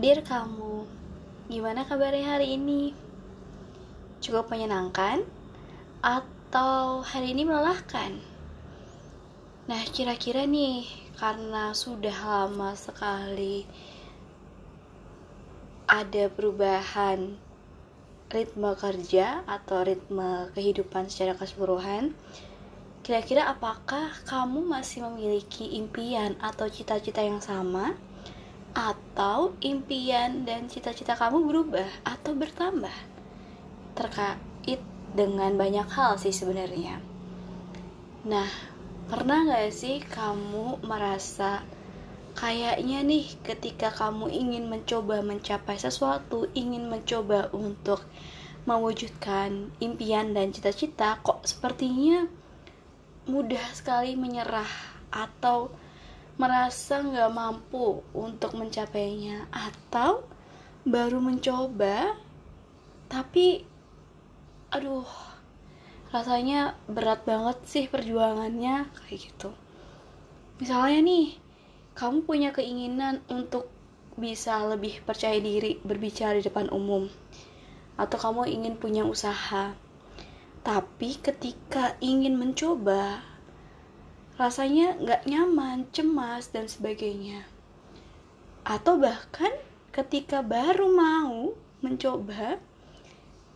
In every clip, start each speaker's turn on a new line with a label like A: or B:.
A: Dear kamu, gimana kabarnya hari ini? Cukup menyenangkan? Atau hari ini melelahkan? Nah, kira-kira nih, karena sudah lama sekali ada perubahan ritme kerja atau ritme kehidupan secara keseluruhan, kira-kira apakah kamu masih memiliki impian atau cita-cita yang sama? Atau impian dan cita-cita kamu berubah atau bertambah terkait dengan banyak hal sih sebenarnya. Nah, pernah gak sih kamu merasa kayaknya nih ketika kamu ingin mencoba mencapai sesuatu, ingin mencoba untuk mewujudkan impian dan cita-cita, kok sepertinya mudah sekali menyerah atau merasa nggak mampu untuk mencapainya. Atau baru mencoba tapi aduh rasanya berat banget sih perjuangannya kayak gitu. Misalnya nih kamu punya keinginan untuk bisa lebih percaya diri berbicara di depan umum. Atau kamu ingin punya usaha. Tapi ketika ingin mencoba rasanya nggak nyaman, cemas, dan sebagainya. Atau bahkan ketika baru mau mencoba,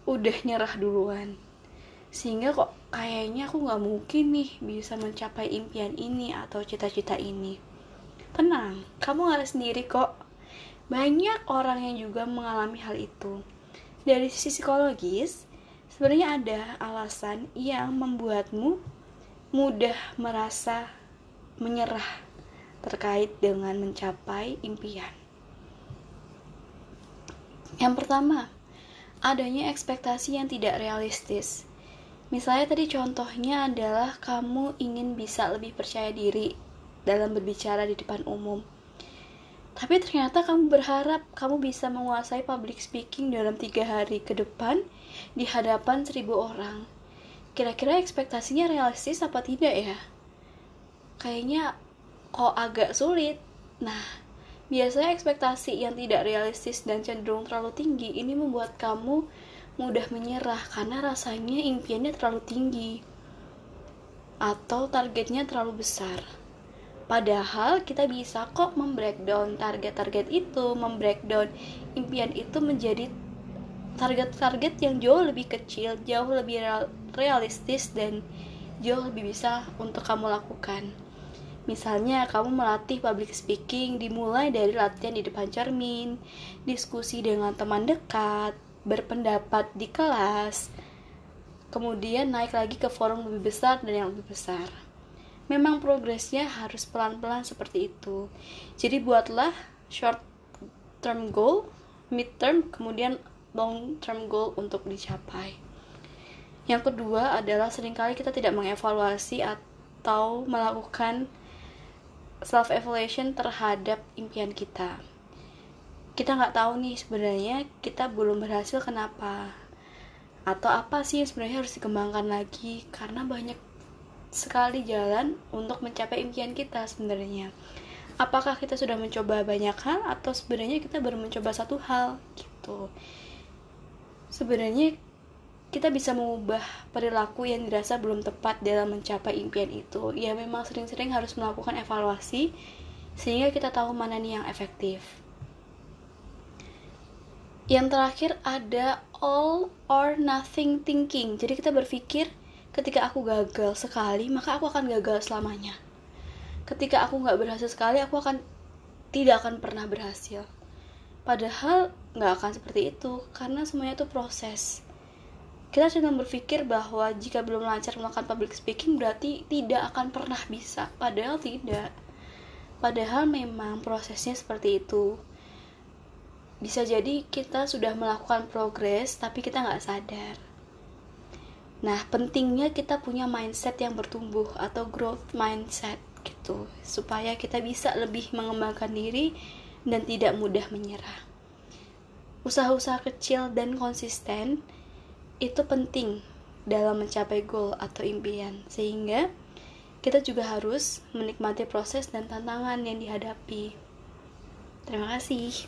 A: udah nyerah duluan. Sehingga kok kayaknya aku nggak mungkin nih bisa mencapai impian ini atau cita-cita ini. Tenang, kamu nggak sendiri kok. Banyak orang yang juga mengalami hal itu. Dari sisi psikologis, sebenarnya ada alasan yang membuatmu mudah merasa menyerah terkait dengan mencapai impian. Yang pertama, adanya ekspektasi yang tidak realistis. Misalnya tadi contohnya adalah kamu ingin bisa lebih percaya diri dalam berbicara di depan umum. Tapi ternyata kamu berharap kamu bisa menguasai public speaking dalam tiga hari ke depan di hadapan seribu orang kira-kira ekspektasinya realistis apa tidak ya? Kayaknya kok agak sulit. Nah biasanya ekspektasi yang tidak realistis dan cenderung terlalu tinggi ini membuat kamu mudah menyerah karena rasanya impiannya terlalu tinggi atau targetnya terlalu besar. Padahal kita bisa kok membreakdown target-target itu, membreakdown impian itu menjadi target-target yang jauh lebih kecil, jauh lebih realistis dan jauh lebih bisa untuk kamu lakukan. Misalnya, kamu melatih public speaking dimulai dari latihan di depan cermin, diskusi dengan teman dekat, berpendapat di kelas, kemudian naik lagi ke forum lebih besar dan yang lebih besar. Memang progresnya harus pelan-pelan seperti itu. Jadi buatlah short term goal, mid term, kemudian long term goal untuk dicapai. Yang kedua adalah sering kali kita tidak mengevaluasi atau melakukan self evaluation terhadap impian kita. Kita nggak tahu nih sebenarnya kita belum berhasil kenapa atau apa sih yang sebenarnya harus dikembangkan lagi karena banyak sekali jalan untuk mencapai impian kita sebenarnya. Apakah kita sudah mencoba banyak hal atau sebenarnya kita baru mencoba satu hal gitu sebenarnya kita bisa mengubah perilaku yang dirasa belum tepat dalam mencapai impian itu. Ya memang sering-sering harus melakukan evaluasi sehingga kita tahu mana nih yang efektif. Yang terakhir ada all or nothing thinking. Jadi kita berpikir ketika aku gagal sekali, maka aku akan gagal selamanya. Ketika aku nggak berhasil sekali, aku akan tidak akan pernah berhasil. Padahal nggak akan seperti itu karena semuanya itu proses. Kita sedang berpikir bahwa jika belum lancar melakukan public speaking berarti tidak akan pernah bisa. Padahal tidak. Padahal memang prosesnya seperti itu. Bisa jadi kita sudah melakukan progres tapi kita nggak sadar. Nah, pentingnya kita punya mindset yang bertumbuh atau growth mindset gitu, supaya kita bisa lebih mengembangkan diri dan tidak mudah menyerah. Usaha-usaha kecil dan konsisten itu penting dalam mencapai goal atau impian, sehingga kita juga harus menikmati proses dan tantangan yang dihadapi. Terima kasih.